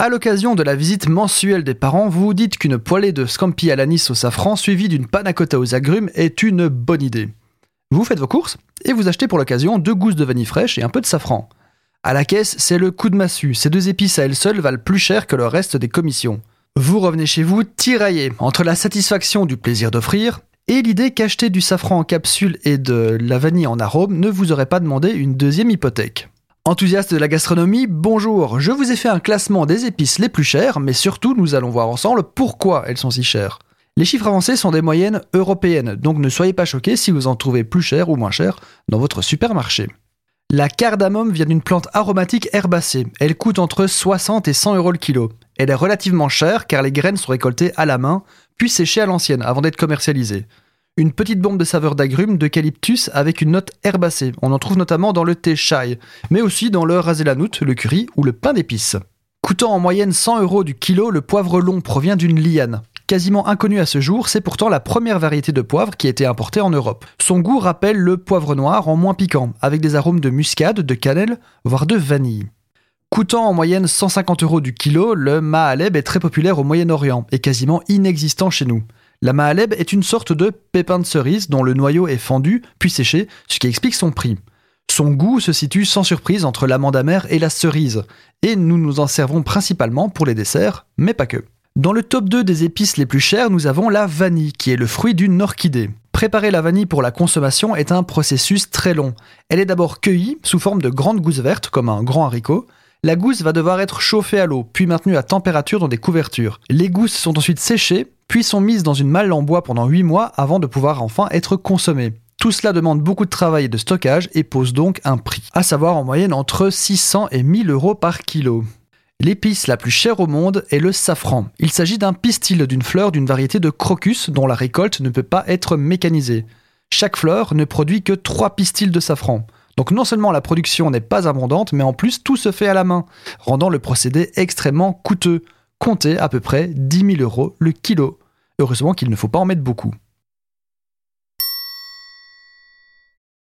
À l'occasion de la visite mensuelle des parents, vous vous dites qu'une poêlée de scampi à l'anis au safran suivie d'une panna cotta aux agrumes est une bonne idée. Vous faites vos courses et vous achetez pour l'occasion deux gousses de vanille fraîche et un peu de safran. À la caisse, c'est le coup de massue. Ces deux épices à elles seules valent plus cher que le reste des commissions. Vous revenez chez vous tiraillé entre la satisfaction du plaisir d'offrir et l'idée qu'acheter du safran en capsule et de la vanille en arôme ne vous aurait pas demandé une deuxième hypothèque. Enthousiaste de la gastronomie, bonjour, je vous ai fait un classement des épices les plus chères, mais surtout nous allons voir ensemble pourquoi elles sont si chères. Les chiffres avancés sont des moyennes européennes, donc ne soyez pas choqués si vous en trouvez plus cher ou moins cher dans votre supermarché. La cardamome vient d'une plante aromatique herbacée. Elle coûte entre 60 et 100 euros le kilo. Elle est relativement chère car les graines sont récoltées à la main, puis séchées à l'ancienne avant d'être commercialisées. Une petite bombe de saveur d'agrumes d'eucalyptus avec une note herbacée. On en trouve notamment dans le thé chai, mais aussi dans le raselanout, le curry ou le pain d'épices. Coûtant en moyenne 100 euros du kilo, le poivre long provient d'une liane. Quasiment inconnu à ce jour, c'est pourtant la première variété de poivre qui a été importée en Europe. Son goût rappelle le poivre noir en moins piquant, avec des arômes de muscade, de cannelle, voire de vanille. Coûtant en moyenne 150 euros du kilo, le Mahaleb est très populaire au Moyen-Orient et quasiment inexistant chez nous. La Mahaleb est une sorte de pépin de cerise dont le noyau est fendu puis séché, ce qui explique son prix. Son goût se situe sans surprise entre l'amande amère et la cerise, et nous nous en servons principalement pour les desserts, mais pas que. Dans le top 2 des épices les plus chères, nous avons la vanille, qui est le fruit d'une orchidée. Préparer la vanille pour la consommation est un processus très long. Elle est d'abord cueillie sous forme de grandes gousses vertes, comme un grand haricot. La gousse va devoir être chauffée à l'eau, puis maintenue à température dans des couvertures. Les gousses sont ensuite séchées, puis sont mises dans une malle en bois pendant 8 mois avant de pouvoir enfin être consommées. Tout cela demande beaucoup de travail et de stockage et pose donc un prix, à savoir en moyenne entre 600 et 1000 euros par kilo. L'épice la plus chère au monde est le safran. Il s'agit d'un pistil d'une fleur d'une variété de crocus dont la récolte ne peut pas être mécanisée. Chaque fleur ne produit que 3 pistils de safran. Donc non seulement la production n'est pas abondante, mais en plus tout se fait à la main, rendant le procédé extrêmement coûteux. Comptez à peu près 10 000 euros le kilo. Heureusement qu'il ne faut pas en mettre beaucoup.